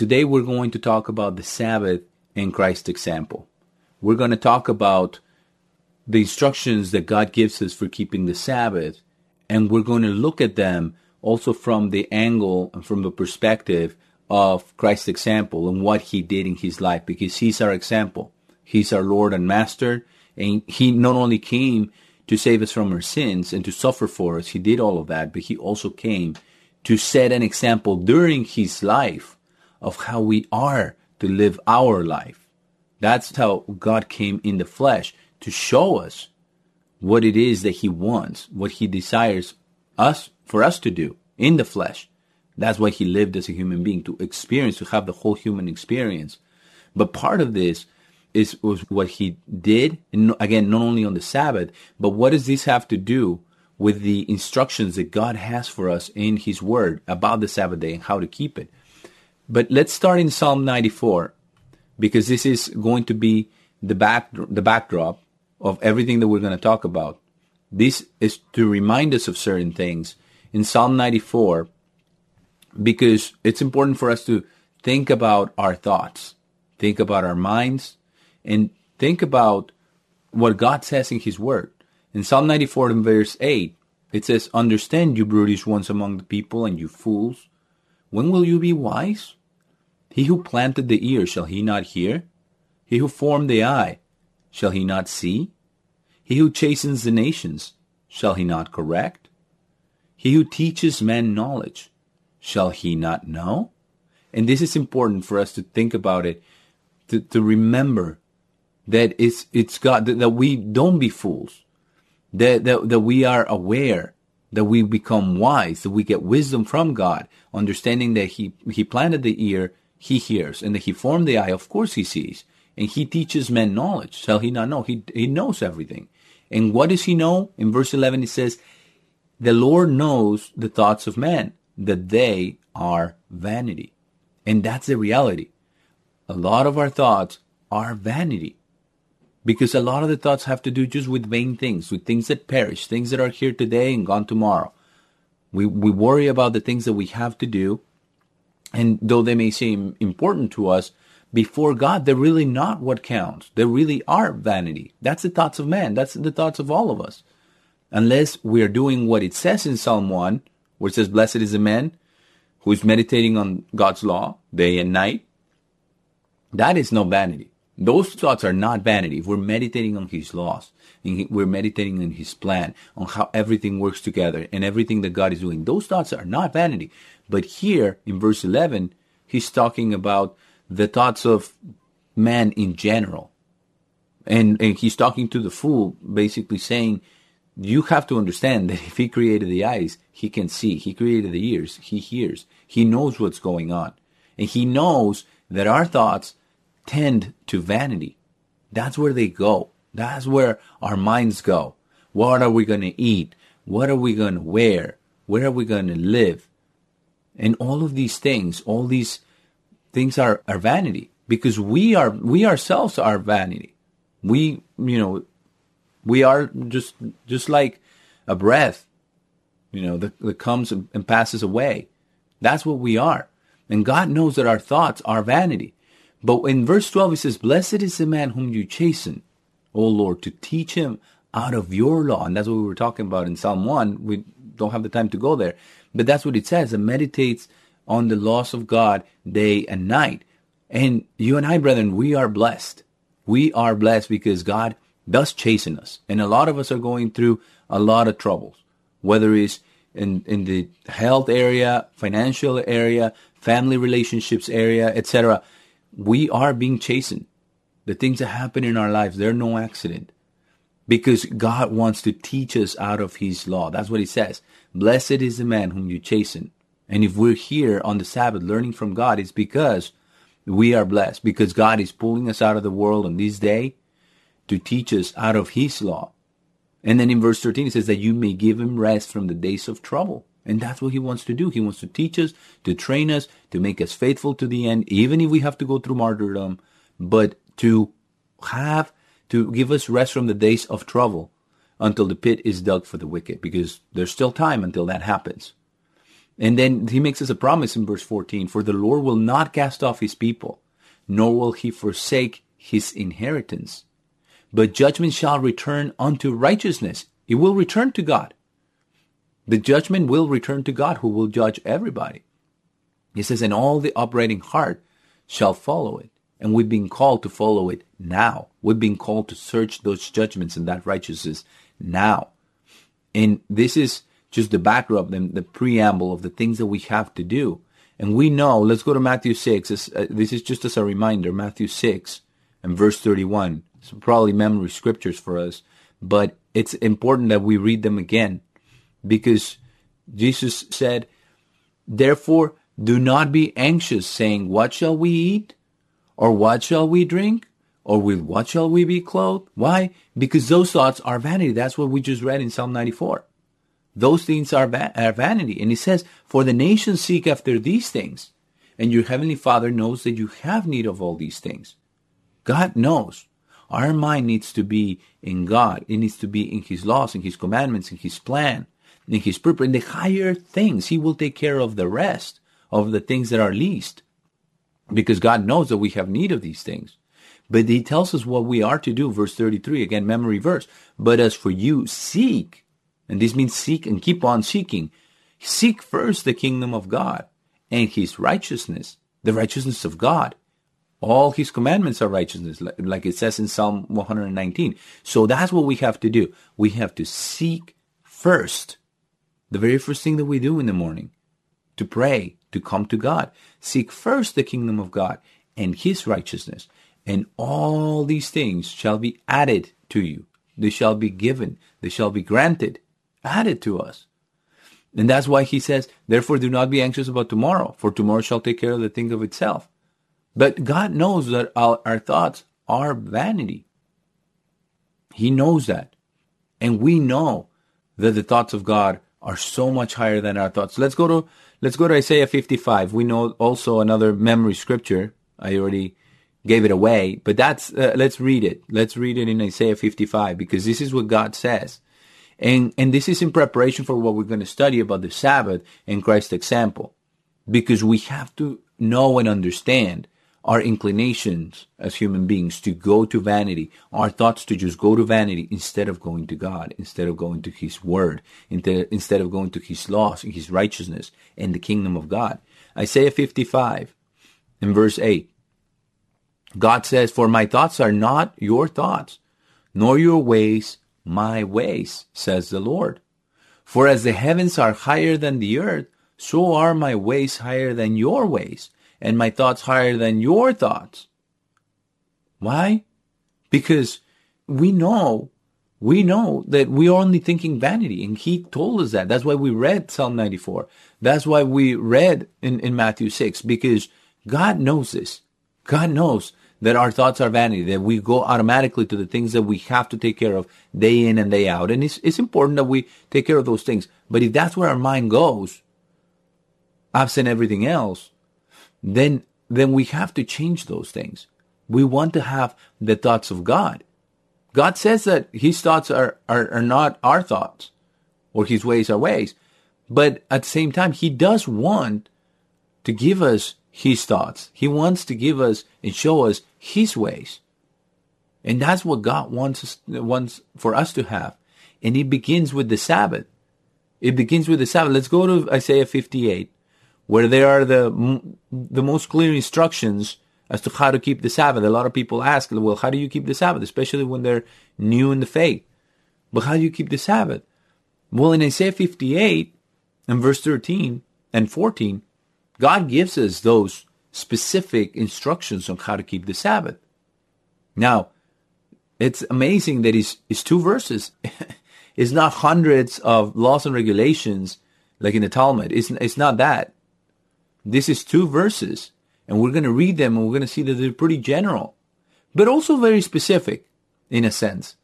Today we're going to talk about the Sabbath and Christ's example. We're going to talk about the instructions that God gives us for keeping the Sabbath, and we're going to look at them also from the angle and from the perspective of Christ's example and what he did in his life because he's our example. He's our Lord and Master, and he not only came to save us from our sins and to suffer for us, he did all of that, but he also came to set an example during his life of how we are to live our life. That's how God came in the flesh to show us what it is that he wants, what he desires us for us to do in the flesh. That's why he lived as a human being to experience, to have the whole human experience. But part of this is was what he did, and again, not only on the Sabbath, but what does this have to do with the instructions that God has for us in His Word about the Sabbath day and how to keep it? But let's start in Psalm 94 because this is going to be the back the backdrop of everything that we're going to talk about. This is to remind us of certain things in Psalm 94 because it's important for us to think about our thoughts, think about our minds, and think about what God says in His Word. In Psalm 94 and verse 8, it says, Understand, you brutish ones among the people, and you fools. When will you be wise? He who planted the ear, shall he not hear? He who formed the eye, shall he not see? He who chastens the nations, shall he not correct? He who teaches men knowledge, shall he not know? And this is important for us to think about it, to, to remember that it's, it's God, that, that we don't be fools, that, that, that we are aware, that we become wise, that we get wisdom from God, understanding that He, He planted the ear he hears, and that he formed the eye, of course he sees. And he teaches men knowledge. Shall he not know? He, he knows everything. And what does he know? In verse 11 it says, The Lord knows the thoughts of men, that they are vanity. And that's the reality. A lot of our thoughts are vanity. Because a lot of the thoughts have to do just with vain things, with things that perish, things that are here today and gone tomorrow. We, we worry about the things that we have to do and though they may seem important to us, before God, they're really not what counts. They really are vanity. That's the thoughts of man. That's the thoughts of all of us. Unless we are doing what it says in Psalm 1, where it says, Blessed is the man who is meditating on God's law day and night. That is no vanity. Those thoughts are not vanity. If we're meditating on His laws, we're meditating on His plan, on how everything works together and everything that God is doing. Those thoughts are not vanity. But here in verse 11, he's talking about the thoughts of man in general. And, and he's talking to the fool, basically saying, you have to understand that if he created the eyes, he can see. He created the ears, he hears. He knows what's going on. And he knows that our thoughts tend to vanity. That's where they go. That's where our minds go. What are we going to eat? What are we going to wear? Where are we going to live? And all of these things, all these things are, are vanity because we are, we ourselves are vanity. We, you know, we are just, just like a breath, you know, that, that comes and, and passes away. That's what we are. And God knows that our thoughts are vanity. But in verse 12, he says, Blessed is the man whom you chasten, O Lord, to teach him out of your law. And that's what we were talking about in Psalm 1. We don't have the time to go there. But that's what it says. It meditates on the laws of God day and night. And you and I, brethren, we are blessed. We are blessed because God does chasten us. And a lot of us are going through a lot of troubles, whether it's in, in the health area, financial area, family relationships area, etc. We are being chastened. The things that happen in our lives, they're no accident because God wants to teach us out of His law. That's what He says. Blessed is the man whom you chasten. And if we're here on the Sabbath learning from God, it's because we are blessed, because God is pulling us out of the world on this day to teach us out of His law. And then in verse 13, it says that you may give Him rest from the days of trouble. And that's what He wants to do. He wants to teach us, to train us, to make us faithful to the end, even if we have to go through martyrdom, but to have, to give us rest from the days of trouble until the pit is dug for the wicked, because there's still time until that happens. And then he makes us a promise in verse 14 For the Lord will not cast off his people, nor will he forsake his inheritance. But judgment shall return unto righteousness. It will return to God. The judgment will return to God who will judge everybody. He says, and all the in heart shall follow it. And we've been called to follow it now. We've been called to search those judgments and that righteousness now. And this is just the backdrop, the, the preamble of the things that we have to do. And we know, let's go to Matthew 6. Uh, this is just as a reminder, Matthew 6 and verse 31. It's probably memory scriptures for us, but it's important that we read them again because Jesus said, Therefore, do not be anxious, saying, What shall we eat? Or what shall we drink? Or with what shall we be clothed? Why? Because those thoughts are vanity. That's what we just read in Psalm 94. Those things are, va- are vanity. And he says, For the nations seek after these things, and your heavenly Father knows that you have need of all these things. God knows. Our mind needs to be in God. It needs to be in His laws, in His commandments, in His plan, in His purpose. In the higher things, He will take care of the rest of the things that are least. Because God knows that we have need of these things. But He tells us what we are to do. Verse 33, again, memory verse. But as for you, seek and this means seek and keep on seeking. Seek first the kingdom of God and his righteousness, the righteousness of God. All his commandments are righteousness, like it says in Psalm 119. So that's what we have to do. We have to seek first. The very first thing that we do in the morning, to pray, to come to God. Seek first the kingdom of God and his righteousness, and all these things shall be added to you. They shall be given. They shall be granted added to us. And that's why he says, therefore do not be anxious about tomorrow, for tomorrow shall take care of the thing of itself. But God knows that our, our thoughts are vanity. He knows that. And we know that the thoughts of God are so much higher than our thoughts. Let's go to let's go to Isaiah 55. We know also another memory scripture. I already gave it away, but that's uh, let's read it. Let's read it in Isaiah 55 because this is what God says. And, and this is in preparation for what we're going to study about the Sabbath and Christ's example. Because we have to know and understand our inclinations as human beings to go to vanity, our thoughts to just go to vanity instead of going to God, instead of going to His Word, instead of going to His laws His righteousness and the kingdom of God. Isaiah 55 in verse 8. God says, For my thoughts are not your thoughts, nor your ways my ways, says the Lord. For as the heavens are higher than the earth, so are my ways higher than your ways, and my thoughts higher than your thoughts. Why? Because we know, we know that we're only thinking vanity, and He told us that. That's why we read Psalm 94. That's why we read in, in Matthew 6, because God knows this. God knows that our thoughts are vanity, that we go automatically to the things that we have to take care of day in and day out. And it's, it's important that we take care of those things. But if that's where our mind goes, absent everything else, then, then we have to change those things. We want to have the thoughts of God. God says that his thoughts are, are, are not our thoughts or his ways are ways. But at the same time, he does want to give us his thoughts. He wants to give us and show us his ways. And that's what God wants us, wants for us to have. And it begins with the Sabbath. It begins with the Sabbath. Let's go to Isaiah 58, where there are the, the most clear instructions as to how to keep the Sabbath. A lot of people ask, well, how do you keep the Sabbath? Especially when they're new in the faith. But how do you keep the Sabbath? Well, in Isaiah 58 and verse 13 and 14, God gives us those specific instructions on how to keep the Sabbath. Now, it's amazing that it's, it's two verses. it's not hundreds of laws and regulations like in the Talmud. It's, it's not that. This is two verses, and we're going to read them and we're going to see that they're pretty general, but also very specific in a sense,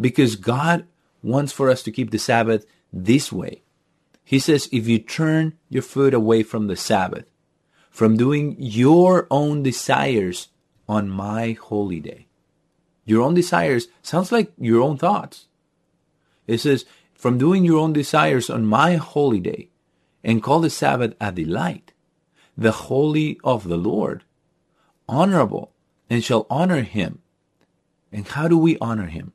because God wants for us to keep the Sabbath this way. He says, if you turn your foot away from the Sabbath, from doing your own desires on my holy day. Your own desires sounds like your own thoughts. It says, from doing your own desires on my holy day, and call the Sabbath a delight, the holy of the Lord, honorable, and shall honor him. And how do we honor him?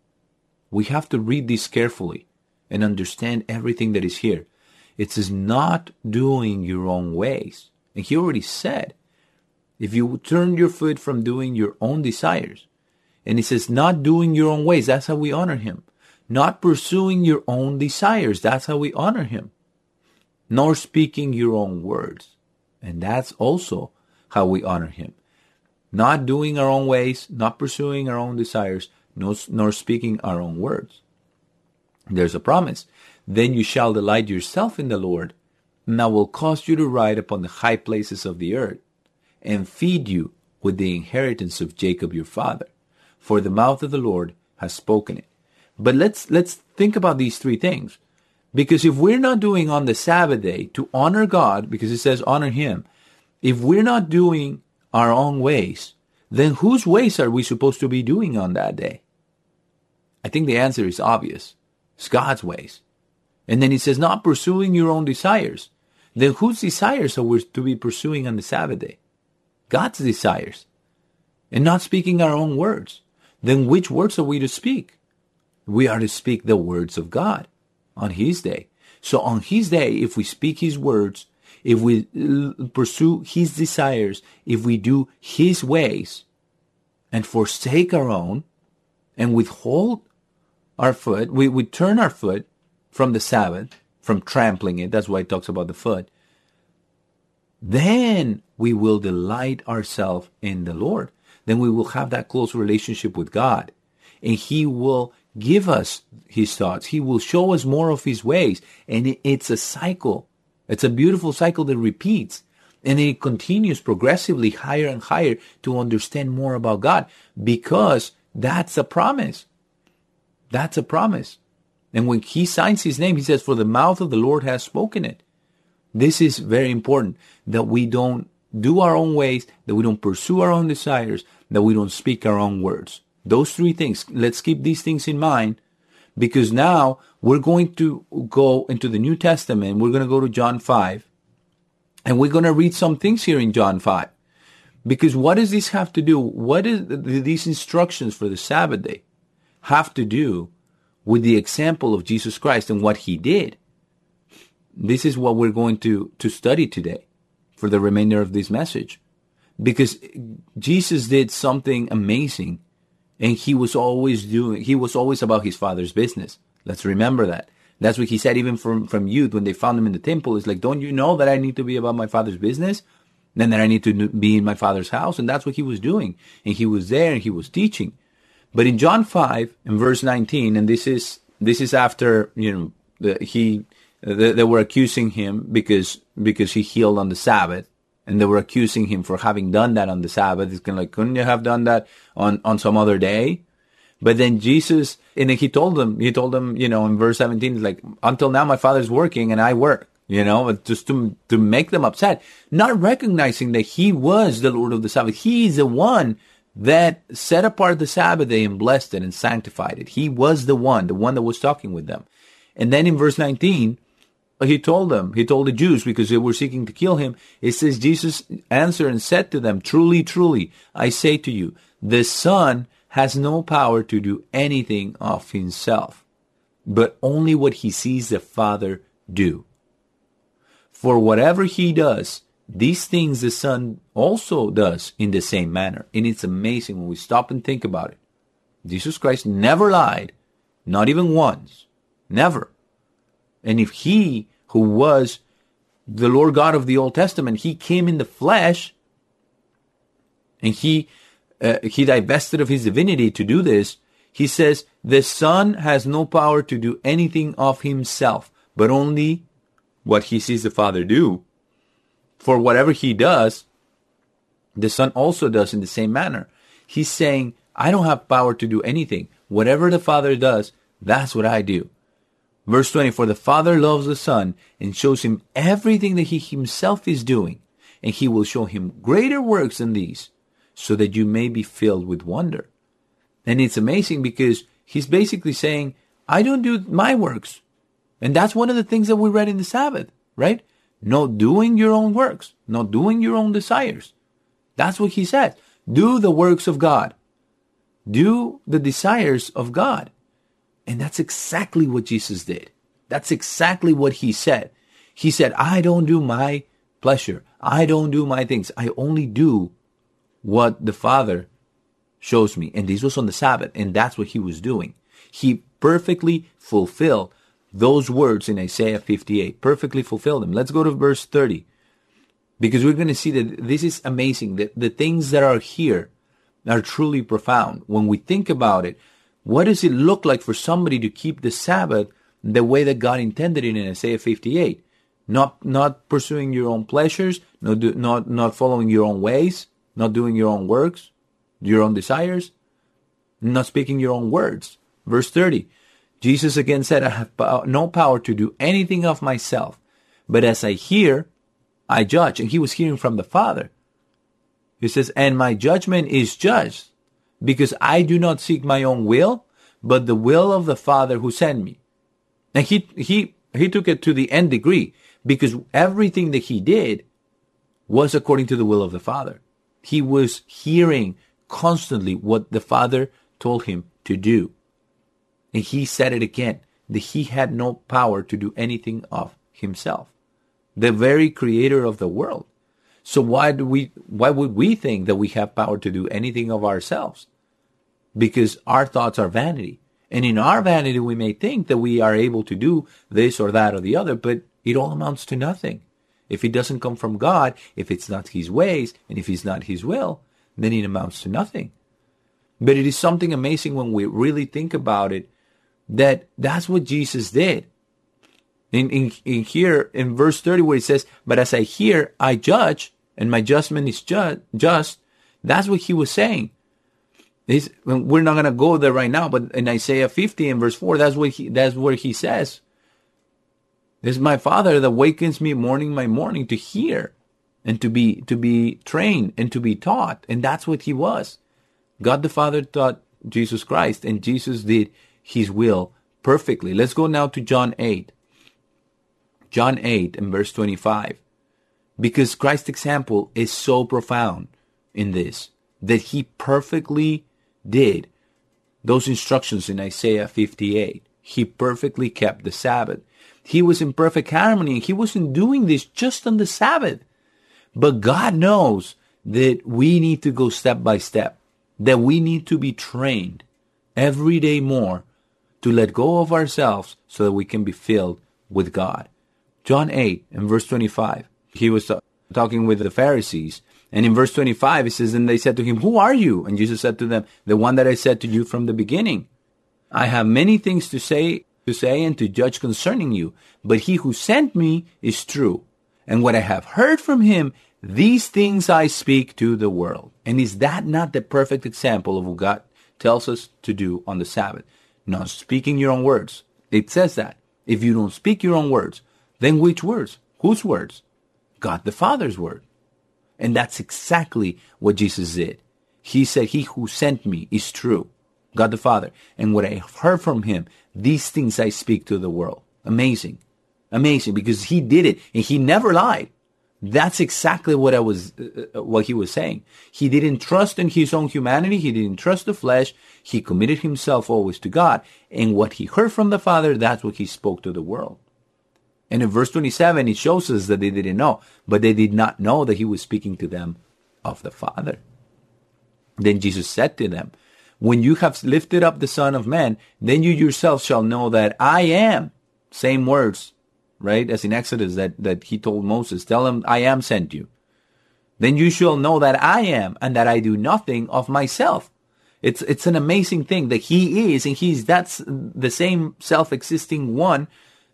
We have to read this carefully and understand everything that is here. It says not doing your own ways. And he already said, if you turn your foot from doing your own desires, and he says not doing your own ways, that's how we honor him. Not pursuing your own desires, that's how we honor him. Nor speaking your own words. And that's also how we honor him. Not doing our own ways, not pursuing our own desires, nor speaking our own words. There's a promise. Then you shall delight yourself in the Lord, and I will cause you to ride upon the high places of the earth, and feed you with the inheritance of Jacob your father. For the mouth of the Lord has spoken it. But let's let's think about these three things. Because if we're not doing on the Sabbath day to honor God, because it says honor him, if we're not doing our own ways, then whose ways are we supposed to be doing on that day? I think the answer is obvious. It's God's ways. And then he says, not pursuing your own desires. Then whose desires are we to be pursuing on the Sabbath day? God's desires. And not speaking our own words. Then which words are we to speak? We are to speak the words of God on his day. So on his day, if we speak his words, if we uh, pursue his desires, if we do his ways and forsake our own and withhold our foot, we, we turn our foot from the Sabbath, from trampling it. That's why it talks about the foot. Then we will delight ourselves in the Lord. Then we will have that close relationship with God. And He will give us His thoughts. He will show us more of His ways. And it's a cycle. It's a beautiful cycle that repeats. And it continues progressively higher and higher to understand more about God because that's a promise. That's a promise. And when he signs his name, he says, For the mouth of the Lord has spoken it. This is very important that we don't do our own ways, that we don't pursue our own desires, that we don't speak our own words. Those three things. Let's keep these things in mind because now we're going to go into the New Testament. We're going to go to John 5 and we're going to read some things here in John 5. Because what does this have to do? What is these instructions for the Sabbath day? have to do with the example of Jesus Christ and what he did. This is what we're going to, to study today for the remainder of this message. Because Jesus did something amazing and he was always doing, he was always about his father's business. Let's remember that. That's what he said even from, from youth when they found him in the temple. It's like, don't you know that I need to be about my father's business? Then that I need to be in my father's house. And that's what he was doing. And he was there and he was teaching. But in John 5 in verse 19, and this is, this is after, you know, the, he, the, they were accusing him because, because he healed on the Sabbath. And they were accusing him for having done that on the Sabbath. It's kind of like, couldn't you have done that on, on some other day? But then Jesus, and he told them, he told them, you know, in verse 17, like, until now my father's working and I work, you know, just to, to make them upset, not recognizing that he was the Lord of the Sabbath. He's the one that set apart the Sabbath day and blessed it and sanctified it. He was the one, the one that was talking with them. And then in verse 19, he told them, he told the Jews because they were seeking to kill him. It says, Jesus answered and said to them, Truly, truly, I say to you, the Son has no power to do anything of himself, but only what he sees the Father do. For whatever he does, these things the Son also does in the same manner. And it's amazing when we stop and think about it. Jesus Christ never lied, not even once. Never. And if he, who was the Lord God of the Old Testament, he came in the flesh and he uh, he divested of his divinity to do this, he says the Son has no power to do anything of himself, but only what he sees the Father do for whatever he does, the Son also does in the same manner. He's saying, I don't have power to do anything. Whatever the Father does, that's what I do. Verse 20, for the Father loves the Son and shows him everything that he himself is doing, and he will show him greater works than these, so that you may be filled with wonder. And it's amazing because he's basically saying, I don't do my works. And that's one of the things that we read in the Sabbath, right? not doing your own works, not doing your own desires. That's what he said. Do the works of God. Do the desires of God. And that's exactly what Jesus did. That's exactly what he said. He said, I don't do my pleasure. I don't do my things. I only do what the Father shows me. And this was on the Sabbath, and that's what he was doing. He perfectly fulfilled those words in Isaiah 58, perfectly fulfilled them. Let's go to verse 30, because we're going to see that this is amazing. That the things that are here are truly profound. When we think about it, what does it look like for somebody to keep the Sabbath the way that God intended it in Isaiah 58? Not, not pursuing your own pleasures, not, do, not, not following your own ways, not doing your own works, your own desires, not speaking your own words. Verse 30. Jesus again said, I have no power to do anything of myself, but as I hear, I judge. And he was hearing from the Father. He says, and my judgment is just because I do not seek my own will, but the will of the Father who sent me. And he, he, he took it to the end degree because everything that he did was according to the will of the Father. He was hearing constantly what the Father told him to do. And he said it again that he had no power to do anything of himself, the very creator of the world. So why do we why would we think that we have power to do anything of ourselves? Because our thoughts are vanity. And in our vanity we may think that we are able to do this or that or the other, but it all amounts to nothing. If it doesn't come from God, if it's not his ways, and if it's not his will, then it amounts to nothing. But it is something amazing when we really think about it that that's what Jesus did. In, in, in here, in verse 30, where he says, But as I hear, I judge, and my judgment is ju- just, that's what he was saying. He's, we're not going to go there right now, but in Isaiah 50 and verse 4, that's what he, that's where he says, It's my father that wakens me morning by morning to hear and to be, to be trained and to be taught. And that's what he was. God the Father taught Jesus Christ, and Jesus did his will perfectly. Let's go now to John 8. John 8 and verse 25. Because Christ's example is so profound in this that he perfectly did those instructions in Isaiah 58. He perfectly kept the Sabbath. He was in perfect harmony and he wasn't doing this just on the Sabbath. But God knows that we need to go step by step, that we need to be trained every day more to let go of ourselves so that we can be filled with God. John 8 and verse 25, he was talking with the Pharisees. And in verse 25, it says, And they said to him, Who are you? And Jesus said to them, The one that I said to you from the beginning. I have many things to say, to say and to judge concerning you, but he who sent me is true. And what I have heard from him, these things I speak to the world. And is that not the perfect example of what God tells us to do on the Sabbath? not speaking your own words. It says that. If you don't speak your own words, then which words? Whose words? God the Father's word. And that's exactly what Jesus did. He said, He who sent me is true. God the Father. And what I heard from him, these things I speak to the world. Amazing. Amazing because he did it and he never lied. That's exactly what I was, uh, uh, what he was saying. He didn't trust in his own humanity. He didn't trust the flesh. He committed himself always to God. And what he heard from the Father, that's what he spoke to the world. And in verse 27, it shows us that they didn't know, but they did not know that he was speaking to them of the Father. Then Jesus said to them, When you have lifted up the Son of Man, then you yourself shall know that I am. Same words right? As in Exodus that, that he told Moses, tell him, I am sent you. Then you shall know that I am and that I do nothing of myself. It's, it's an amazing thing that he is and he's, that's the same self-existing one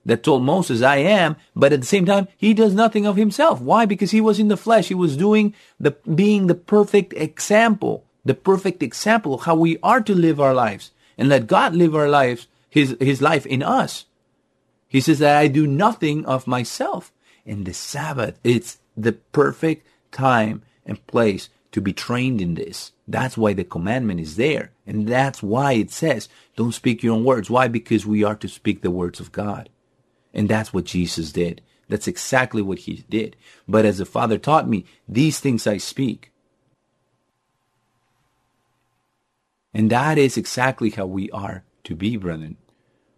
that told Moses, I am, but at the same time, he does nothing of himself. Why? Because he was in the flesh. He was doing the, being the perfect example, the perfect example of how we are to live our lives and let God live our lives, his, his life in us. He says that I do nothing of myself. In the Sabbath, it's the perfect time and place to be trained in this. That's why the commandment is there. And that's why it says, don't speak your own words. Why? Because we are to speak the words of God. And that's what Jesus did. That's exactly what he did. But as the Father taught me, these things I speak. And that is exactly how we are to be, brethren.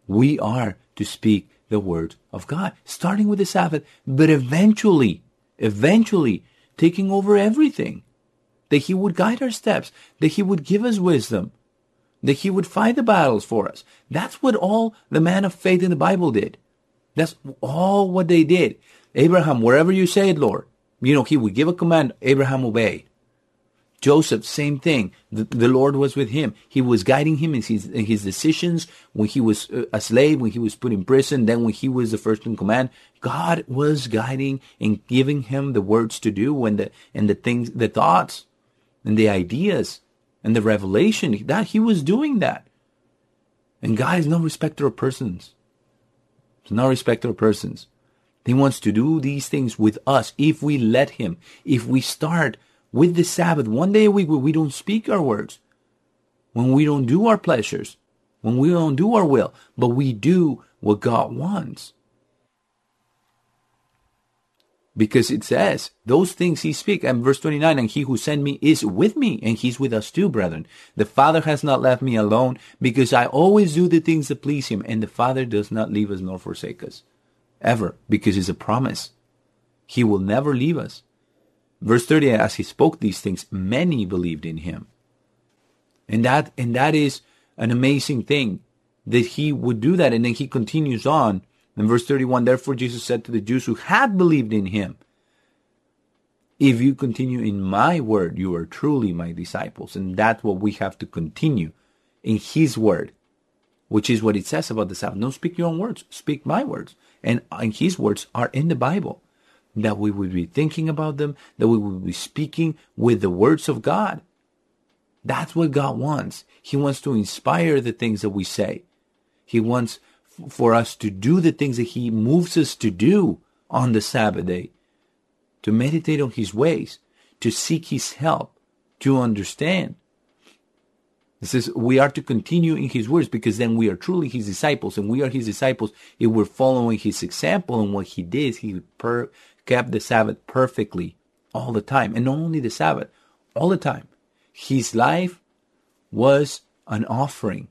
We are to speak the word of God, starting with the Sabbath, but eventually, eventually taking over everything. That He would guide our steps, that He would give us wisdom, that He would fight the battles for us. That's what all the man of faith in the Bible did. That's all what they did. Abraham, wherever you say it, Lord, you know, he would give a command, Abraham obeyed. Joseph, same thing. The, the, Lord was with him. He was guiding him in his, in his decisions when he was uh, a slave, when he was put in prison, then when he was the first in command. God was guiding and giving him the words to do and the, and the things, the thoughts and the ideas and the revelation. That he was doing that. And God is no respecter of persons. He's no respecter of persons. He wants to do these things with us if we let him. If we start with the Sabbath one day a week where we don't speak our words, when we don't do our pleasures, when we don't do our will, but we do what God wants. Because it says, those things he speak, and verse 29, and he who sent me is with me, and he's with us too, brethren. The Father has not left me alone, because I always do the things that please him, and the Father does not leave us nor forsake us. Ever, because it's a promise. He will never leave us. Verse 30, as he spoke these things, many believed in him. And that, and that is an amazing thing that he would do that. And then he continues on in verse 31, therefore Jesus said to the Jews who had believed in him, if you continue in my word, you are truly my disciples. And that's what we have to continue in his word, which is what it says about the Sabbath. Don't speak your own words, speak my words. And, and his words are in the Bible. That we would be thinking about them, that we would be speaking with the words of God. That's what God wants. He wants to inspire the things that we say. He wants for us to do the things that he moves us to do on the Sabbath day, to meditate on his ways, to seek his help, to understand. It says we are to continue in his words because then we are truly his disciples and we are his disciples if we're following his example and what he did. He per- kept the Sabbath perfectly all the time and not only the Sabbath, all the time. His life was an offering,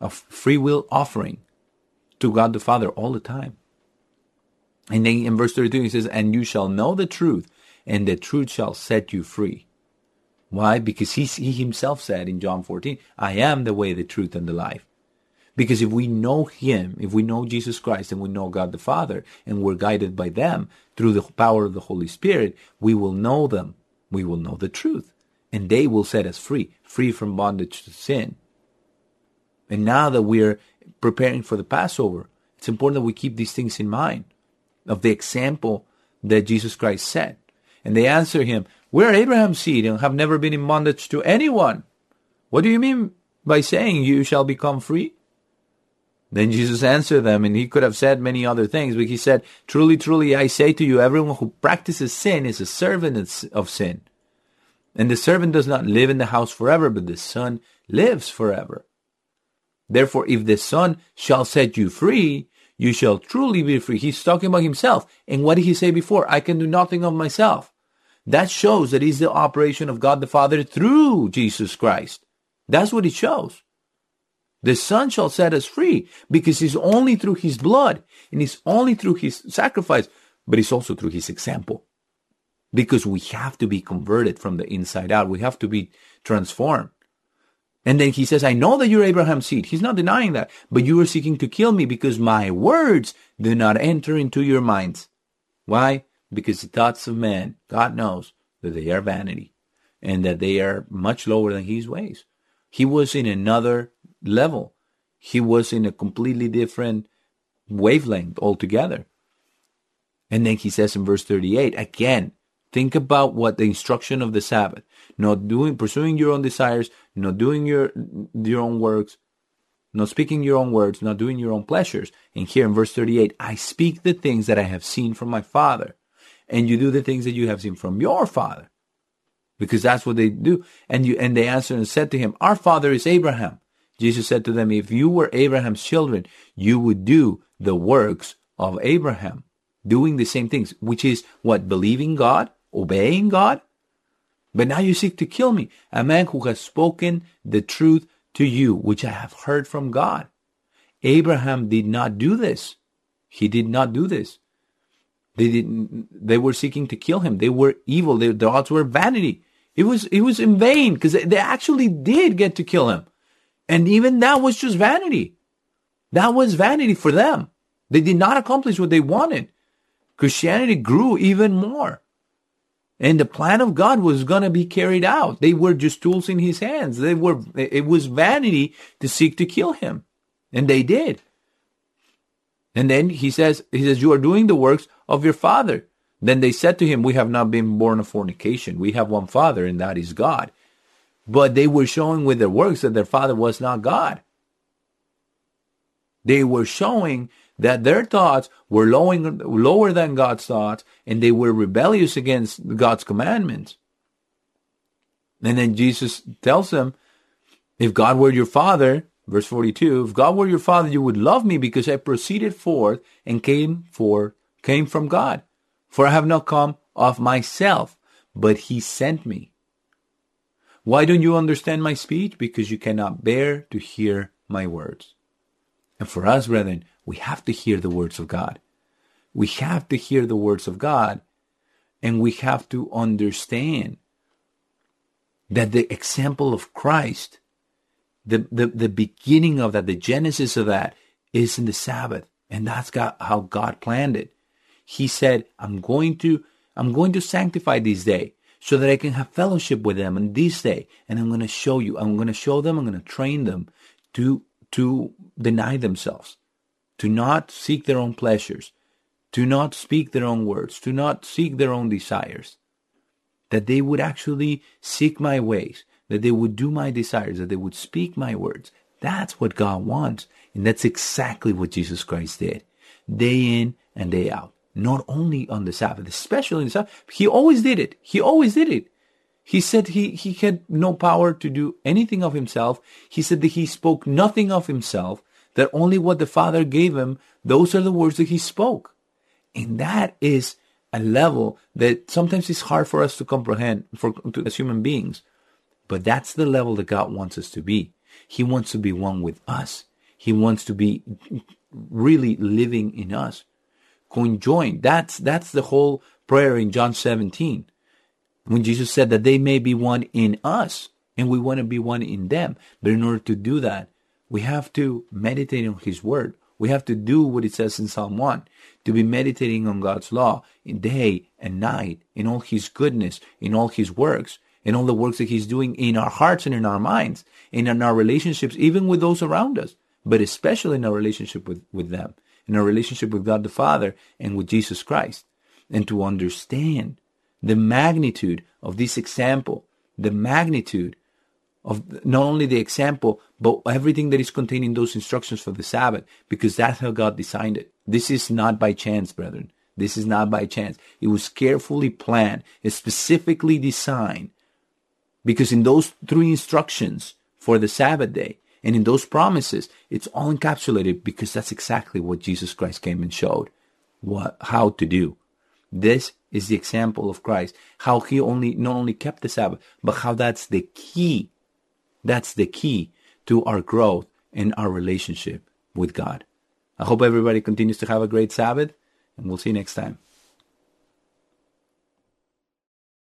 a free will offering to God the Father all the time. And then in verse 32 he says, And you shall know the truth, and the truth shall set you free. Why? Because he, he himself said in John 14, I am the way, the truth, and the life. Because if we know him, if we know Jesus Christ and we know God the Father, and we're guided by them through the power of the Holy Spirit, we will know them. We will know the truth. And they will set us free, free from bondage to sin. And now that we're preparing for the Passover, it's important that we keep these things in mind of the example that Jesus Christ set. And they answer him, We're Abraham's seed and have never been in bondage to anyone. What do you mean by saying you shall become free? Then Jesus answered them, and he could have said many other things, but he said, Truly, truly, I say to you, everyone who practices sin is a servant of sin. And the servant does not live in the house forever, but the son lives forever. Therefore, if the Son shall set you free, you shall truly be free. He's talking about himself. And what did he say before? I can do nothing of myself. That shows that it's the operation of God the Father through Jesus Christ. That's what it shows. The Son shall set us free because it's only through His blood and it's only through His sacrifice, but it's also through His example. Because we have to be converted from the inside out. We have to be transformed. And then he says, I know that you're Abraham's seed. He's not denying that. But you are seeking to kill me because my words do not enter into your minds. Why? Because the thoughts of man, God knows that they are vanity and that they are much lower than his ways. He was in another level. He was in a completely different wavelength altogether. And then he says in verse 38, again, think about what the instruction of the Sabbath not doing, pursuing your own desires, not doing your, your own works, not speaking your own words, not doing your own pleasures. And here in verse 38, I speak the things that I have seen from my father, and you do the things that you have seen from your father. Because that's what they do. And you, and they answered and said to him, our father is Abraham. Jesus said to them, if you were Abraham's children, you would do the works of Abraham. doing the same things, which is what? Believing God, obeying God. But now you seek to kill me, a man who has spoken the truth to you, which I have heard from God. Abraham did not do this. He did not do this. They didn't, they were seeking to kill him. They were evil. Their thoughts were vanity. It was, it was in vain because they actually did get to kill him. And even that was just vanity. That was vanity for them. They did not accomplish what they wanted. Christianity grew even more. And the plan of God was going to be carried out. They were just tools in his hands. They were, it was vanity to seek to kill him. And they did. And then he says, he says, you are doing the works of your father. Then they said to him, we have not been born of fornication. We have one father and that is God. But they were showing with their works that their father was not God. They were showing that their thoughts were lower than God's thoughts and they were rebellious against God's commandments. And then Jesus tells them, if God were your father, verse 42, if God were your father, you would love me because I proceeded forth and came for, came from God. For I have not come of myself, but he sent me. Why don't you understand my speech? Because you cannot bear to hear my words. And for us, brethren, we have to hear the words of God. We have to hear the words of God and we have to understand that the example of Christ, the, the, the beginning of that, the genesis of that is in the Sabbath. And that's God, how God planned it. He said, I'm going to, I'm going to sanctify this day so that I can have fellowship with them on this day. And I'm going to show you, I'm going to show them, I'm going to train them to, to deny themselves to not seek their own pleasures, to not speak their own words, to not seek their own desires, that they would actually seek my ways, that they would do my desires, that they would speak my words. That's what God wants. And that's exactly what Jesus Christ did, day in and day out. Not only on the Sabbath, especially on the Sabbath. He always did it. He always did it. He said he, he had no power to do anything of himself. He said that he spoke nothing of himself, that only what the Father gave him, those are the words that he spoke. And that is a level that sometimes is hard for us to comprehend for to, as human beings. But that's the level that God wants us to be. He wants to be one with us. He wants to be really living in us. Conjoined. That's that's the whole prayer in John 17. When Jesus said that they may be one in us and we want to be one in them. But in order to do that, we have to meditate on His Word. We have to do what it says in Psalm 1 to be meditating on God's law in day and night, in all His goodness, in all His works, in all the works that He's doing in our hearts and in our minds, and in our relationships, even with those around us, but especially in our relationship with, with them, in our relationship with God the Father and with Jesus Christ. And to understand the magnitude of this example, the magnitude of not only the example, but everything that is contained in those instructions for the Sabbath, because that's how God designed it. This is not by chance, brethren. This is not by chance. It was carefully planned, it's specifically designed, because in those three instructions for the Sabbath day and in those promises, it's all encapsulated because that's exactly what Jesus Christ came and showed what how to do. This is the example of Christ, how he only not only kept the Sabbath, but how that's the key that's the key to our growth and our relationship with God. I hope everybody continues to have a great Sabbath, and we'll see you next time.